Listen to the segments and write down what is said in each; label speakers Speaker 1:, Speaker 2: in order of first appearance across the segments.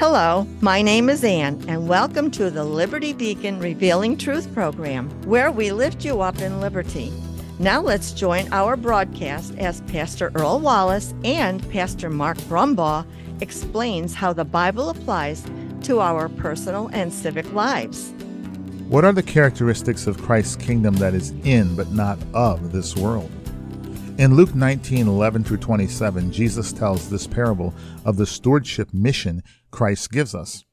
Speaker 1: Hello, my name is Ann, and welcome to the Liberty Beacon Revealing Truth program, where we lift you up in liberty. Now let's join our broadcast as Pastor Earl Wallace and Pastor Mark Brumbaugh explains how the Bible applies to our personal and civic lives.
Speaker 2: What are the characteristics of Christ's kingdom that is in but not of this world? In Luke 19 11 through 27, Jesus tells this parable of the stewardship mission Christ gives us.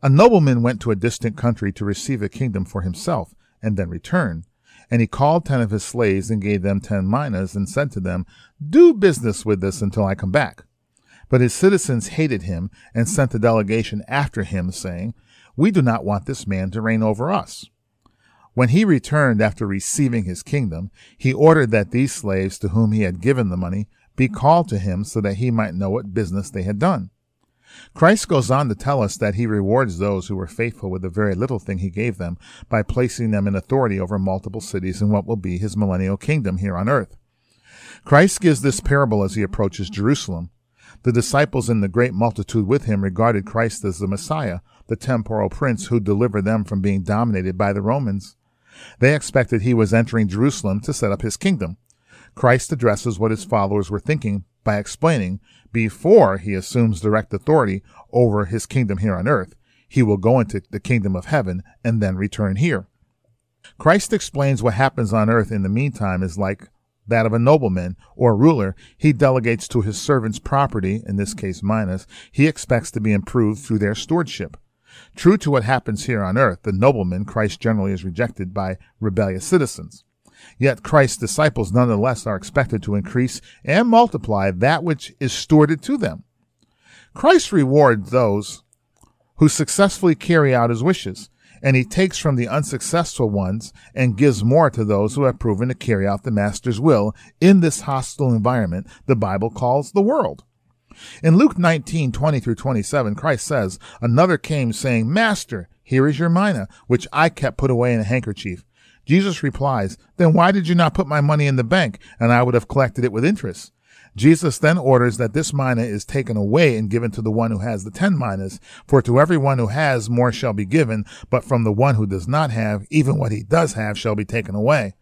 Speaker 2: A nobleman went to a distant country to receive a kingdom for himself and then return. And he called ten of his slaves and gave them ten minas and said to them, Do business with this until I come back. But his citizens hated him and sent a delegation after him, saying, We do not want this man to reign over us. When he returned after receiving his kingdom, he ordered that these slaves to whom he had given the money be called to him so that he might know what business they had done. Christ goes on to tell us that he rewards those who were faithful with the very little thing he gave them by placing them in authority over multiple cities in what will be his millennial kingdom here on earth. Christ gives this parable as he approaches Jerusalem. The disciples and the great multitude with him regarded Christ as the Messiah, the temporal prince who delivered them from being dominated by the Romans. They expected he was entering Jerusalem to set up his kingdom. Christ addresses what his followers were thinking by explaining before he assumes direct authority over his kingdom here on earth, he will go into the kingdom of heaven and then return here. Christ explains what happens on earth in the meantime is like that of a nobleman or ruler. He delegates to his servants property, in this case minas, he expects to be improved through their stewardship. True to what happens here on earth, the nobleman, Christ generally is rejected by rebellious citizens. Yet Christ's disciples nonetheless are expected to increase and multiply that which is stewarded to them. Christ rewards those who successfully carry out his wishes, and he takes from the unsuccessful ones and gives more to those who have proven to carry out the Master's will in this hostile environment the Bible calls the world. In Luke 19, 20 through 27, Christ says, Another came saying, Master, here is your mina, which I kept put away in a handkerchief. Jesus replies, Then why did you not put my money in the bank, and I would have collected it with interest? Jesus then orders that this mina is taken away and given to the one who has the ten minas. For to every one who has, more shall be given, but from the one who does not have, even what he does have shall be taken away.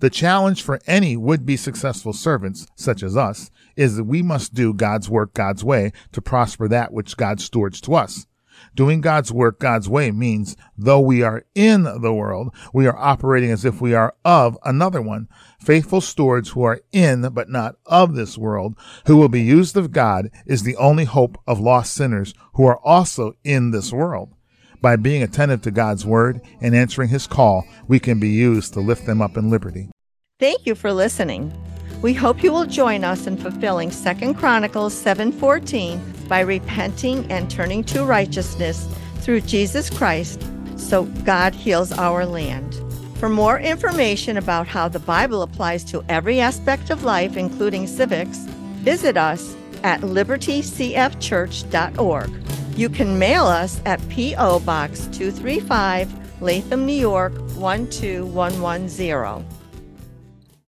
Speaker 2: The challenge for any would be successful servants, such as us, is that we must do God's work God's way to prosper that which God stewards to us. Doing God's work God's way means though we are in the world, we are operating as if we are of another one. Faithful stewards who are in but not of this world, who will be used of God, is the only hope of lost sinners who are also in this world. By being attentive to God's word and answering his call, we can be used to lift them up in liberty.
Speaker 1: Thank you for listening. We hope you will join us in fulfilling 2 Chronicles 7:14 by repenting and turning to righteousness through Jesus Christ so God heals our land. For more information about how the Bible applies to every aspect of life including civics, visit us at libertycfchurch.org. You can mail us at P.O. Box 235, Latham, New York 12110.